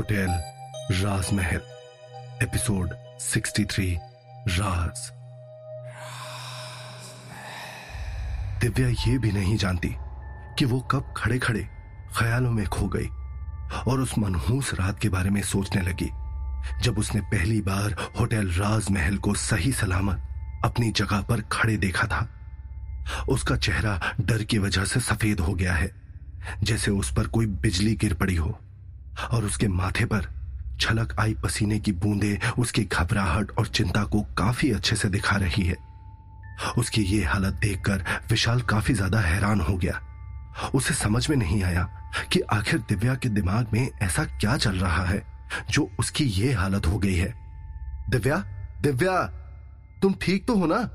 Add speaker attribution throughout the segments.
Speaker 1: Hotel राजमहल episode 63 राज। दिव्या ये भी नहीं जानती कि वो कब खड़े खड़े ख्यालों में खो गई और उस मनहूस रात के बारे में सोचने लगी, जब उसने पहली बार होटल राजमहल को सही सलामत अपनी जगह पर खड़े देखा था। उसका चेहरा डर की वजह से सफ़ेद हो गया है, जैसे उस पर कोई बिजली गिर पड़ी हो। और उसके माथे पर छलक आई पसीने की बूंदें उसकी घबराहट और चिंता को काफ़ी अच्छे से दिखा रही है। उसकी ये हालत देखकर विशाल काफ़ी ज़्यादा हैरान हो गया। उसे समझ में नहीं आया कि आखिर दिव्या के दिमाग में ऐसा क्या चल रहा है जो उसकी ये हालत हो गई है। दिव्या दिव्या, तुम ठीक तो हो ना?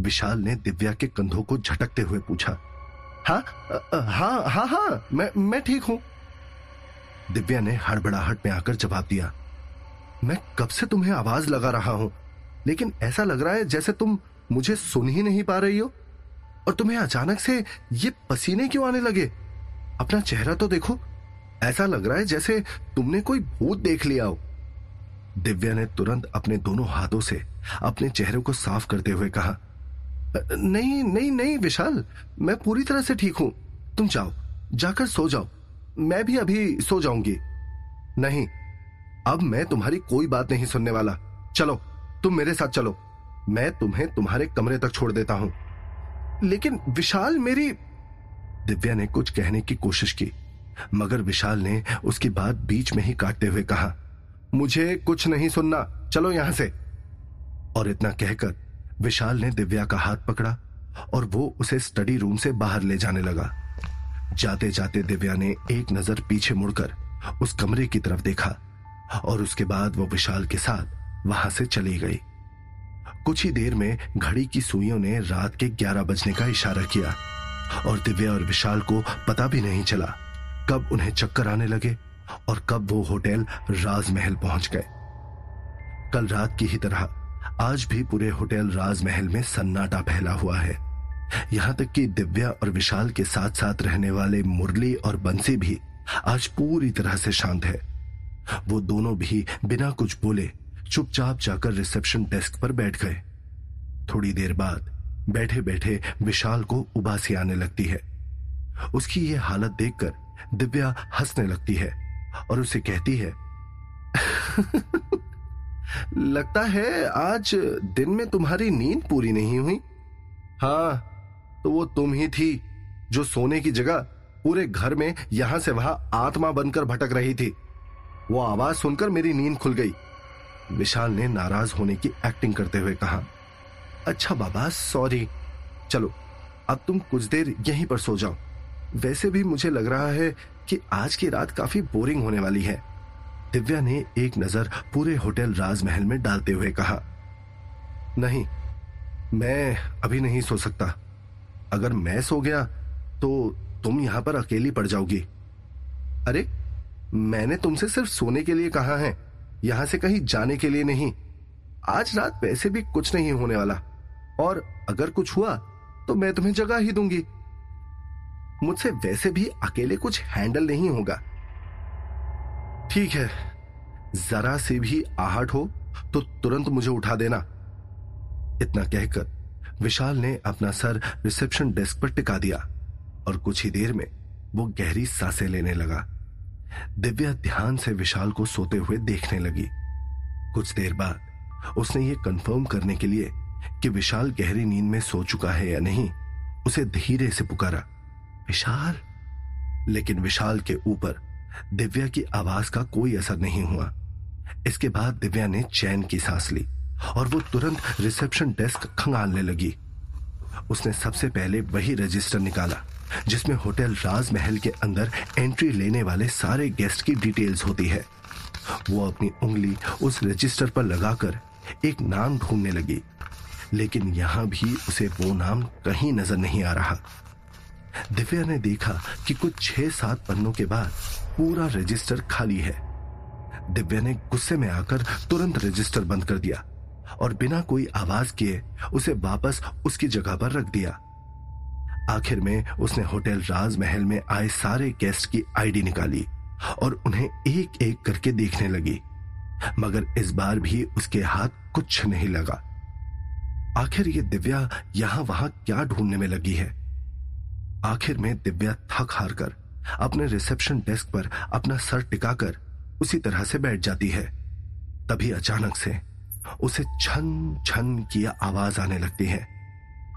Speaker 1: विशाल ने दिव्या के कंधों को झटकते हुए पूछा। हाँ हाँ हाँ हाँ मैं मैं ठीक हूँ। दिव्या ने हड़बड़ाहट में आकर जवाब दिया, मैं कब से तुम्हें आवाज़ लगा रहा हूँ? लेकिन ऐसा लग रहा है जैसे तुम मुझे सुन ही नहीं पा रही हो। और तुम्हें अचानक से ये पसीने क्यों आने लगे? अपना चेहरा तो देखो। ऐसा लग रहा है जैसे तुमने कोई भूत देख लिया हो। दिव्या ने तुरंत अपने दोनों हाथों से अपने चेहरे को साफ़ करते हुए कहा, नहीं नहीं नहीं, विशाल, मैं पूरी तरह से ठीक हूँ। तुम जाओ, जाकर सो जाओ। मैं भी अभी सो जाऊँगी। नहीं, अब मैं तुम्हारी कोई बात नहीं सुनने वाला। चलो, तुम मेरे साथ चलो। मैं तुम्हें तुम्हारे कमरे तक छोड़ देता हूँ। लेकिन विशाल मेरी दिव्या ने कुछ कहने की कोशिश की, मगर विशाल ने उसकी बात बीच में ही काटते हुए कहा, मुझे कुछ नहीं सुनना। चलो यहाँ से। और इतना कहकर विशाल ने दिव्या का हाथ पकड़ा और वो उसे स्टडी रूम से बाहर ले जाने लगा। जाते जाते दिव्या ने एक नज़र पीछे मुड़कर उस कमरे की तरफ़ देखा और उसके बाद वो विशाल के साथ वहाँ से चली गई। कुछ ही देर में घड़ी की सुइयों ने रात के ग्यारह बजने का इशारा किया और दिव्या और विशाल को पता भी नहीं चला कब उन्हें चक्कर आने लगे और कब वो होटल राजमहल पहुँच गए। कल रात की ही तरह आज भी पूरे होटल राजमहल में सन्नाटा फैला हुआ है। यहाँ तक कि दिव्या और विशाल के साथ साथ रहने वाले मुरली और बंसी भी आज पूरी तरह से शांत है। वो दोनों भी बिना कुछ बोले चुपचाप जाकर रिसेप्शन डेस्क पर बैठ गए। थोड़ी देर बाद बैठे बैठे विशाल को उबासी आने लगती है। उसकी ये हालत देखकर दिव्या हंसने लगती है और उसे कहती है, लगता है आज दिन में तुम्हारी नींद पूरी नहीं हुई? हाँ तो वो तुम ही थी जो सोने की जगह पूरे घर में यहाँ से वहाँ आत्मा बनकर भटक रही थी। वो आवाज़ सुनकर मेरी नींद खुल गई। विशाल ने नाराज़ होने की एक्टिंग करते हुए कहा अच्छा बाबा सॉरी चलो, अब तुम कुछ देर यहीं पर सो जाओ। वैसे भी मुझे लग रहा है कि आज की रात काफ़ी बोरिंग होने वाली है। दिव्या ने एक नज़र पूरे होटल राजमहल में डालते हुए कहा, नहीं, मैं अभी नहीं सो सकता। अगर मैं सो गया तो तुम यहाँ पर अकेली पड़ जाओगी। अरे, मैंने तुमसे सिर्फ़ सोने के लिए कहा है, यहाँ से कहीं जाने के लिए नहीं। आज रात वैसे भी कुछ नहीं होने वाला। और अगर कुछ हुआ तो मैं तुम्हें जगा ही दूँगी। मुझसे वैसे भी अकेले कुछ हैंडल नहीं होगा। ठीक है, जरा से भी आहट हो तो तुरंत मुझे उठा देना। इतना कहकर विशाल ने अपना सर रिसेप्शन डेस्क पर टिका दिया और कुछ ही देर में वो गहरी साँसें लेने लगा। दिव्या ध्यान से विशाल को सोते हुए देखने लगी। कुछ देर बाद उसने ये कंफर्म करने के लिए कि विशाल गहरी नींद में सो चुका है या नहीं, उसे धीरे से पुकारा। विशाल? लेकिन विशाल के ऊपर दिव्या की आवाज़ का कोई असर नहीं हुआ। इसके बाद दिव्या ने चैन की सांस ली। और वो तुरंत रिसेप्शन डेस्क खंगालने लगी। उसने सबसे पहले वही रजिस्टर निकाला, जिसमें होटल राजमहल के अंदर एंट्री लेने वाले सारे गेस्ट की डिटेल्स होती है। वो अपनी उंगली उस रजिस्टर पर लगाकर एक नाम ढूँढने लगी, लेकिन यहाँ भी उसे वो नाम कहीं नज़र नहीं आ रहा। दिव्या ने देखा कि कुछ छह सात पन्नों के बाद पूरा रजिस्टर खाली है। दिव्या ने गुस्से में आकर तुरंत रजिस्टर बंद कर दिया। और बिना कोई आवाज़ किए उसे वापस उसकी जगह पर रख दिया। आखिर में उसने होटल राजमहल में आए सारे गेस्ट की आईडी निकाली और उन्हें एक एक करके देखने लगी, मगर इस बार भी उसके हाथ कुछ नहीं लगा। आखिर ये दिव्या यहाँ वहाँ क्या ढूँढने में लगी है? आखिर में दिव्या थक हार कर अपने रिसेप्शन डेस्क पर अपना सर टिकाकर उसी तरह से बैठ जाती है, तभी अचानक से उसे छन छन की आवाज़ आने लगती है।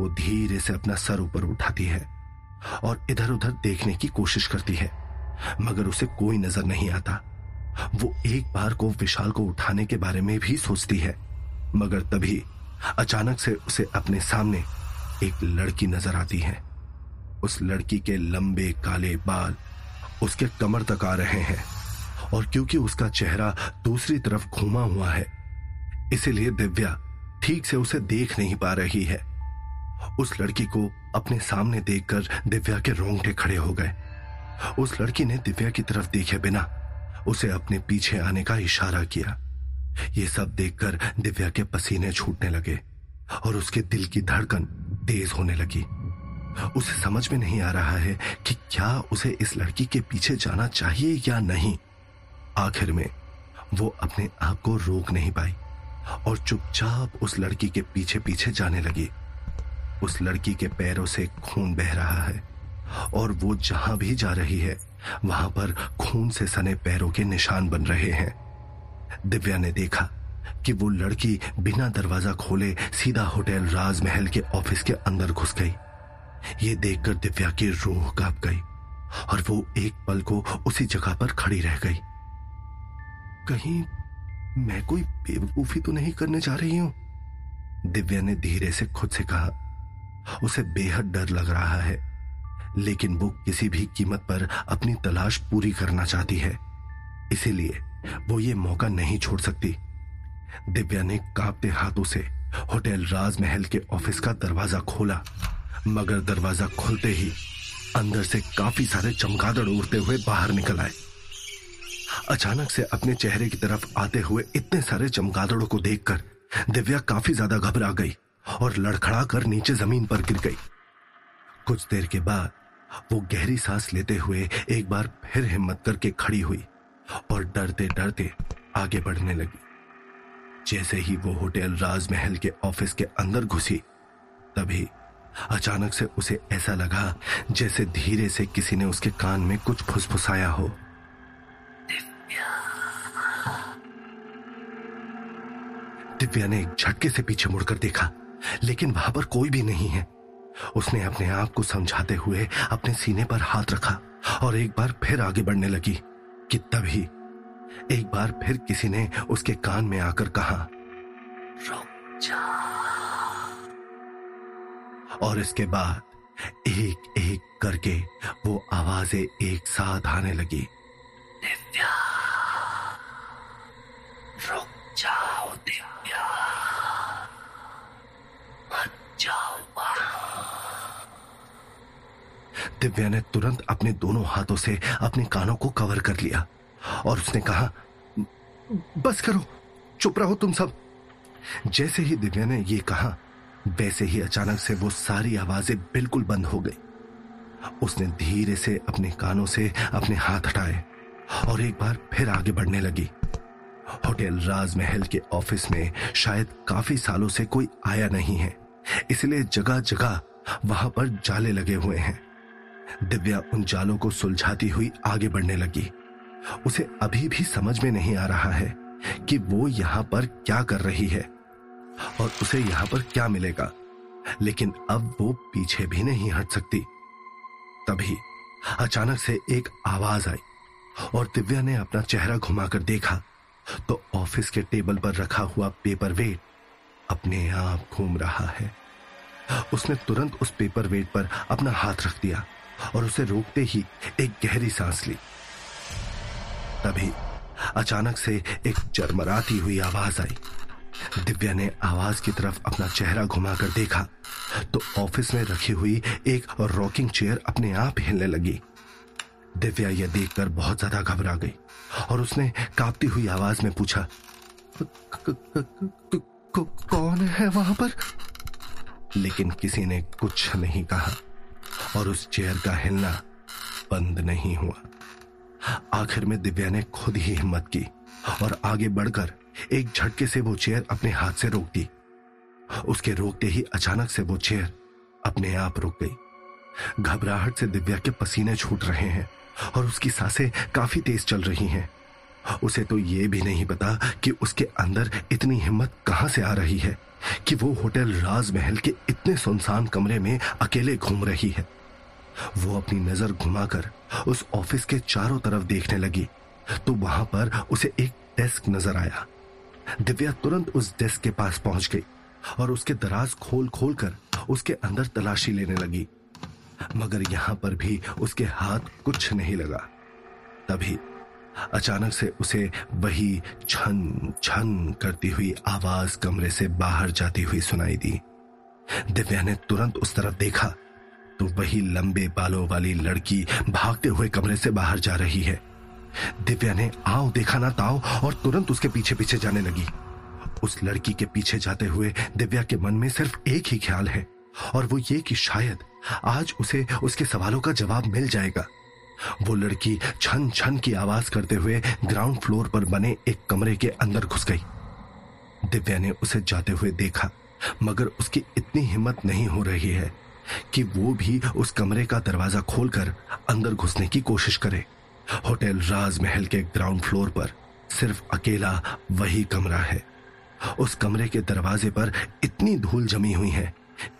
Speaker 1: वो धीरे से अपना सर ऊपर उठाती है और इधर उधर देखने की कोशिश करती है, मगर उसे कोई नज़र नहीं आता। वो एक बार को विशाल को उठाने के बारे में भी सोचती है, मगर तभी अचानक से उसे अपने सामने एक लड़की नज़र आती है। उस लड़की के लंबे काले बाल उसके कमर तक आ रहे हैं और क्योंकि उसका चेहरा दूसरी तरफ़ घूमा हुआ है इसीलिए दिव्या ठीक से उसे देख नहीं पा रही है। उस लड़की को अपने सामने देखकर दिव्या के रोंगटे खड़े हो गए। उस लड़की ने दिव्या की तरफ़ देखे बिना उसे अपने पीछे आने का इशारा किया। ये सब देखकर दिव्या के पसीने छूटने लगे और उसके दिल की धड़कन तेज होने लगी। उसे समझ में नहीं आ रहा है कि क्या उसे इस लड़की के पीछे जाना चाहिए या नहीं। आखिर में वो अपने आप को रोक नहीं पाई। और चुपचाप उस लड़की के पीछे पीछे जाने लगी। उस लड़की के पैरों से खून बह रहा है और वो जहाँ भी जा रही है, वहाँ पर खून से सने पैरों के निशान बन रहे हैं। दिव्या ने देखा कि वो लड़की बिना दरवाज़ा खोले सीधा होटल राजमहल के ऑफ़िस के अंदर घुस गई। ये देखकर दिव्या की रूह काँप गई और वो एक पल को उसी जगह पर खड़ी रह गई। कहीं मैं कोई बेवकूफ़ी तो नहीं करने जा रही हूँ। दिव्या ने धीरे से खुद से कहा, उसे बेहद डर लग रहा है, लेकिन वो किसी भी कीमत पर अपनी तलाश पूरी करना चाहती है। इसीलिए वो ये मौका नहीं छोड़ सकती। दिव्या ने कांपते हाथों से होटल राजमहल के ऑफ़िस का दरवाज़ा खोला, मगर दरवाज़ा खुलते ही अंदर से काफ़ी सारे चमगादड़ उड़ते हुए बाहर निकल आए। अचानक से अपने चेहरे की तरफ़ आते हुए इतने सारे चमगादड़ों को देखकर दिव्या काफ़ी ज़्यादा घबरा गई और लड़खड़ा कर नीचे ज़मीन पर गिर गई। कुछ देर के बाद वो गहरी सांस लेते हुए एक बार फिर हिम्मत करके खड़ी हुई और डरते डरते आगे बढ़ने लगी। जैसे ही वो होटल राजमहल के ऑफ़िस के अंदर घुसी, तभी अचानक से उसे ऐसा लगा जैसे धीरे से किसी ने उसके कान में कुछ फुसफुसाया हो। दिव्या ने एक झटके से पीछे मुड़कर देखा, लेकिन वहाँ पर कोई भी नहीं है। उसने अपने आप को समझाते हुए अपने सीने पर हाथ रखा और एक बार फिर आगे बढ़ने लगी कि तभी एक बार फिर किसी ने उसके कान में आकर कहा, रुक जा। और इसके बाद एक एक करके वो आवाज़ें एक साथ आने लगी। दिव्या रुक जाओ दिव्या मत जाओ दिव्या ने तुरंत अपने दोनों हाथों से अपने कानों को कवर कर लिया और उसने कहा, बस करो, चुप रहो तुम सब। जैसे ही दिव्या ने यह कहा, वैसे ही अचानक से वो सारी आवाज़ें बिल्कुल बंद हो गई। उसने धीरे से अपने कानों से अपने हाथ हटाए और एक बार फिर आगे बढ़ने लगी। होटल राजमहल के ऑफ़िस में शायद काफ़ी सालों से कोई आया नहीं है, इसलिए जगह जगह वहाँ पर जाले लगे हुए हैं। दिव्या उन जालों को सुलझाती हुई आगे बढ़ने लगी। उसे अभी भी समझ में नहीं आ रहा है कि वो यहाँ पर क्या कर रही है और उसे यहाँ पर क्या मिलेगा। लेकिन अब वो पीछे भी नहीं हट सकती। तभी अचानक से एक आवाज़ आई और दिव्या ने अपना चेहरा घुमाकर देखा तो ऑफ़िस के टेबल पर रखा हुआ पेपर वेट अपने आप घूम रहा है। उसने तुरंत उस पेपर वेट पर अपना हाथ रख दिया। और उसे रोकते ही एक गहरी सांस ली। तभी अचानक से एक चरमराती हुई आवाज़ आई। दिव्या ने आवाज़ की तरफ़ अपना चेहरा घुमाकर देखा तो ऑफ़िस में रखी हुई एक रॉकिंग चेयर अपने आप हिलने लगी। दिव्या यह देखकर बहुत ज़्यादा घबरा गई और उसने कांपती हुई आवाज़ में पूछा कौन है वहाँ पर? लेकिन किसी ने कुछ नहीं कहा। और उस चेयर का हिलना बंद नहीं हुआ। आखिर में दिव्या ने खुद ही हिम्मत की और आगे बढ़कर एक झटके से वो चेयर अपने हाथ से रोक दी। उसके रोकते ही अचानक से वो चेयर अपने आप रुक गई। घबराहट से दिव्या के पसीने छूट रहे हैं और उसकी साँसें काफ़ी तेज चल रही हैं। उसे तो यह भी नहीं पता कि उसके अंदर इतनी हिम्मत कहाँ से आ रही है कि वो होटल राजमहल के इतने सुनसान कमरे में अकेले घूम रही है। वो अपनी नज़र घुमाकर उस ऑफ़िस के चारों तरफ़ देखने लगी। तो वहाँ पर उसे एक डेस्क नज़र आया। दिव्या तुरंत उस डेस्क के पास पहुँच गई और उसके दराज खोल खोल कर उसके अंदर तलाशी लेने लगी। मगर यहाँ पर भी उसके हाथ कुछ नहीं लगा। तभी अचानक से उसे वही छन छन करती हुई आवाज़ कमरे से बाहर जाती हुई सुनाई दी। दिव्या ने तुरंत उस तरफ़ देखा तो वही लंबे बालों वाली लड़की भागते हुए कमरे से बाहर जा रही है। दिव्या ने आओ देखा ना ताओ और तुरंत उसके पीछे पीछे जाने लगी। उस लड़की के पीछे जाते हुए दिव्या के मन में सिर्फ़ एक ही ख्याल है और वो ये कि शायद आज उसे उसके सवालों का जवाब मिल जाएगा। वो लड़की छन छन की आवाज़ करते हुए ग्राउंड फ्लोर पर बने एक कमरे के अंदर घुस गई। दिव्या ने उसे जाते हुए देखा, मगर उसकी इतनी हिम्मत नहीं हो रही है। कि वो भी उस कमरे का दरवाज़ा खोलकर अंदर घुसने की कोशिश करे। होटल राजमहल के ग्राउंड फ्लोर पर सिर्फ़ अकेला वही कमरा है। उस कमरे के दरवाजे पर इतनी धूल जमी हुई है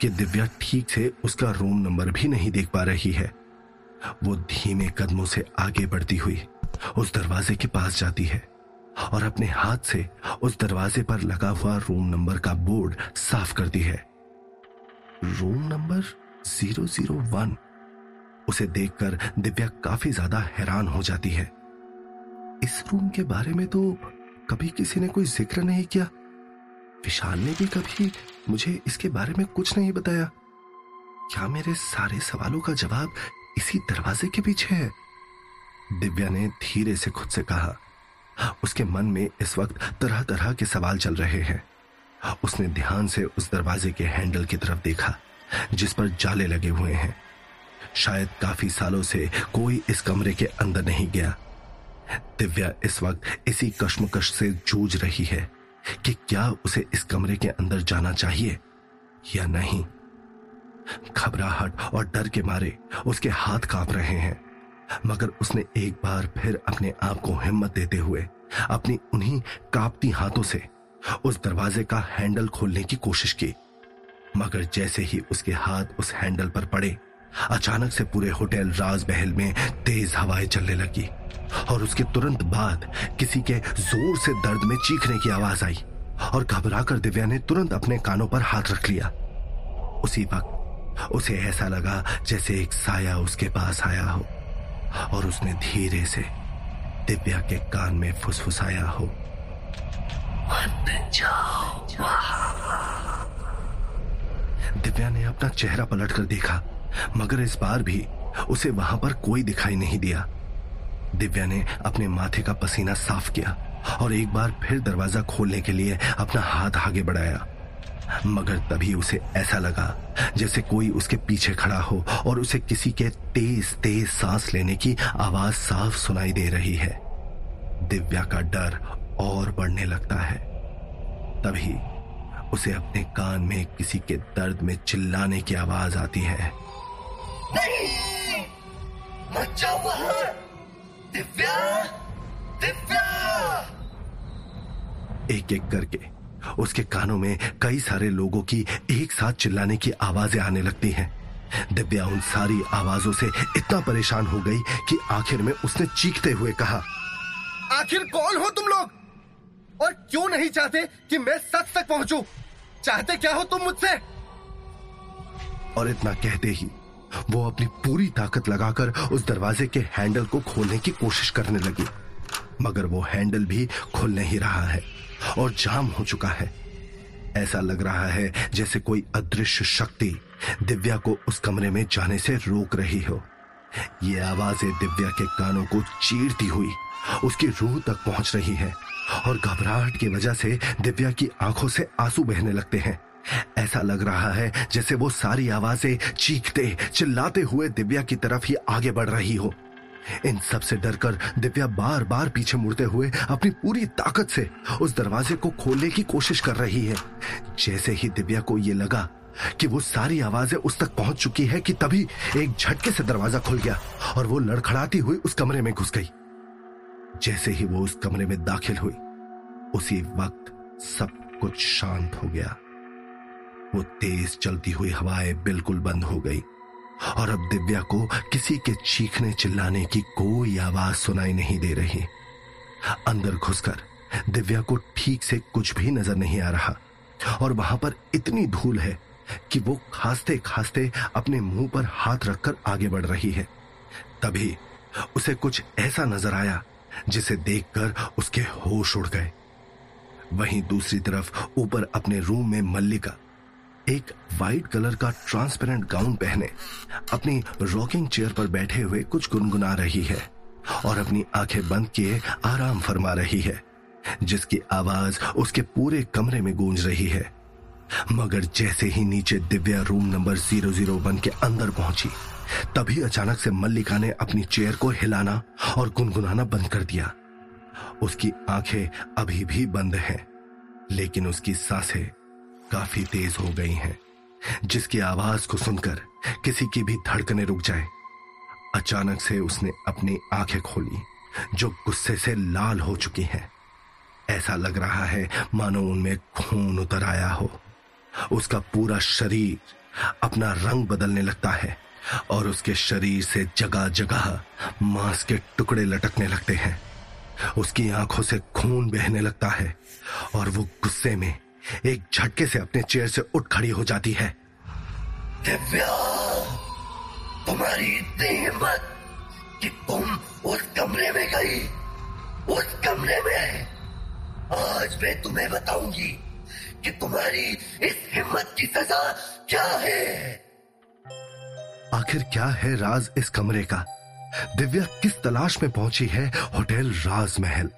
Speaker 1: कि दिव्या ठीक से उसका रूम नंबर भी नहीं देख पा रही है। वो धीमे कदमों से आगे बढ़ती हुई उस दरवाजे के पास जाती है और अपने हाथ से उस दरवाजे पर लगा हुआ रूम नंबर का बोर्ड साफ़ करती है। Room number zero zero one उसे देखकर दिव्या काफ़ी ज़्यादा हैरान हो जाती है। इस रूम के बारे में तो कभी किसी ने कोई ज़िक्र नहीं किया। विशाल ने भी कभी मुझे इसके बारे में कुछ नहीं बताया। क्या मेरे सारे सवालों का जवाब इसी दरवाजे के पीछे है? दिव्या ने धीरे से खुद से कहा उसके मन में इस वक्त तरह तरह के सवाल चल रहे हैं। उसने ध्यान से उस दरवाजे के हैंडल की तरफ़ देखा, जिस पर जाले लगे हुए हैं। शायद काफ़ी सालों से कोई इस कमरे के अंदर नहीं गया। दिव्या इस वक्त इसी कश्मकश से जूझ रही है कि क्या उसे इस कमरे के अंदर जाना चाहिए या नहीं। घबराहट और डर के मारे उसके हाथ काँप रहे हैं, मगर उसने एक बार फिर अपने आप को हिम्मत देते हुए अपनी उन्हीं कांपती हाथों से उस दरवाजे का हैंडल खोलने की कोशिश की। मगर जैसे ही उसके हाथ उस हैंडल पर पड़े, अचानक से पूरे होटल राजमहल में तेज हवाएँ चलने लगी और उसके तुरंत बाद किसी के ज़ोर से दर्द में चीखने की आवाज़ आई और घबराकर दिव्या ने तुरंत अपने कानों पर हाथ रख लिया। उसी वक्त उसे ऐसा लगा जैसे एक साया उसके पास आया हो और उसने धीरे से दिव्या के कान में फुसफुसाया हो। दिव्या ने अपना चेहरा पलटकर देखा, मगर इस बार भी उसे वहाँ पर कोई दिखाई नहीं दिया। दिव्या ने अपने माथे का पसीना साफ़ किया और एक बार फिर दरवाज़ा खोलने के लिए अपना हाथ आगे बढ़ाया। मगर तभी उसे ऐसा लगा जैसे कोई उसके पीछे खड़ा हो और उसे किसी के तेज तेज सांस लेने की आवाज़ साफ़ सुनाई दे रही है। दिव्या का डर और बढ़ने लगता है। तभी उसे अपने कान में किसी के दर्द में चिल्लाने की आवाज़ आती है। नहीं! दिव्या! दिव्या! एक एक करके उसके कानों में कई सारे लोगों की एक साथ चिल्लाने की आवाज़ें आने लगती हैं। दिव्या उन सारी आवाजों से इतना परेशान हो गई कि आखिर में उसने चीखते हुए कहा
Speaker 2: आखिर कौन हो तुम लोग? और क्यों नहीं चाहते कि मैं सच तक पहुंचूं? चाहते क्या हो तुम मुझसे?
Speaker 1: और इतना कहते ही, वो अपनी पूरी ताकत लगाकर उस दरवाजे के हैंडल को खोलने की कोशिश करने लगी। मगर वो हैंडल भी खुल नहीं रहा है और जाम हो चुका है। ऐसा लग रहा है जैसे कोई अदृश्य शक्ति दिव्या को उस कमरे में जाने से रोक रही हो। ये आवाज़ें दिव्या के कानों को चीरती हुई। उसकी रूह तक पहुँच रही है और घबराहट की वजह से दिव्या की आँखों से आँसू बहने लगते हैं। ऐसा लग रहा है जैसे वो सारी आवाज़ें चीखते, चिल्लाते हुए दिव्या की तरफ़ ही आगे बढ़ रही हो। इन सबसे डरकर दिव्या बार बार पीछे मुड़ते हुए अपनी पूरी ताकत से उस दरवाजे को खोलने की कोशिश कर रही है। जैसे ही दिव्या को यह लगा कि वो सारी आवाज़ें उस तक पहुँच चुकी है कि तभी एक झटके से दरवाज़ा खुल गया और वो लड़खड़ाती हुई उस कमरे में घुस गई। जैसे ही वो उस कमरे में दाखिल हुई, उसी वक्त सब कुछ शांत हो गया। वो तेज चलती हुई हवाएँ बिल्कुल बंद हो गई और अब दिव्या को किसी के चीखने चिल्लाने की कोई आवाज़ सुनाई नहीं दे रही। अंदर घुसकर दिव्या को ठीक से कुछ भी नज़र नहीं आ रहा और वहाँ पर इतनी धूल है कि वो खांसते खांसते अपने मुँह पर हाथ रखकर आगे बढ़ रही है। तभी उसे कुछ ऐसा नज़र आया, जिसे देखकर उसके होश उड़ गए। वहीं दूसरी तरफ़ ऊपर अपने रूम में मल्लिका एक वाइट कलर का ट्रांसपेरेंट गाउन पहने, अपनी रॉकिंग चेयर पर बैठे हुए कुछ गुनगुना रही है और अपनी आँखें बंद किए आराम फरमा रही है, जिसकी आवाज़ उसके पूरे कमरे में गूंज रही है। मगर जैसे ही नीचे Divya room number zero zero one के अंदर पहुँची, तभी अचानक से मल्लिका ने अपनी चेयर को हिलाना और गुनगुनाना बंद कर दिया। उसकी आँखें अभी भी बंद हैं, लेकिन उसकी साँसें काफ़ी तेज हो गई हैं, जिसकी आवाज़ को सुनकर किसी की भी धड़कने रुक जाए। अचानक से उसने अपनी आँखें खोली, जो गुस्से से लाल हो चुकी हैं। ऐसा लग रहा है मानो उनमें खून उतर आया हो। उसका पूरा शरीर अपना रंग बदलने लगता है और उसके शरीर से जगह जगह मांस के टुकड़े लटकने लगते हैं। उसकी आँखों से खून बहने लगता है और वो गुस्से में एक झटके से अपने चेयर से उठ खड़ी हो जाती है।
Speaker 3: तुम्हारी इतनी हिम्मत कि तुम उस कमरे में गई। उस कमरे में। आज मैं तुम्हें बताऊँगी। कि तुम्हारी इस हिम्मत की सजा क्या है?
Speaker 1: आखिर क्या है राज इस कमरे का? दिव्या किस तलाश में पहुँची है होटल राजमहल?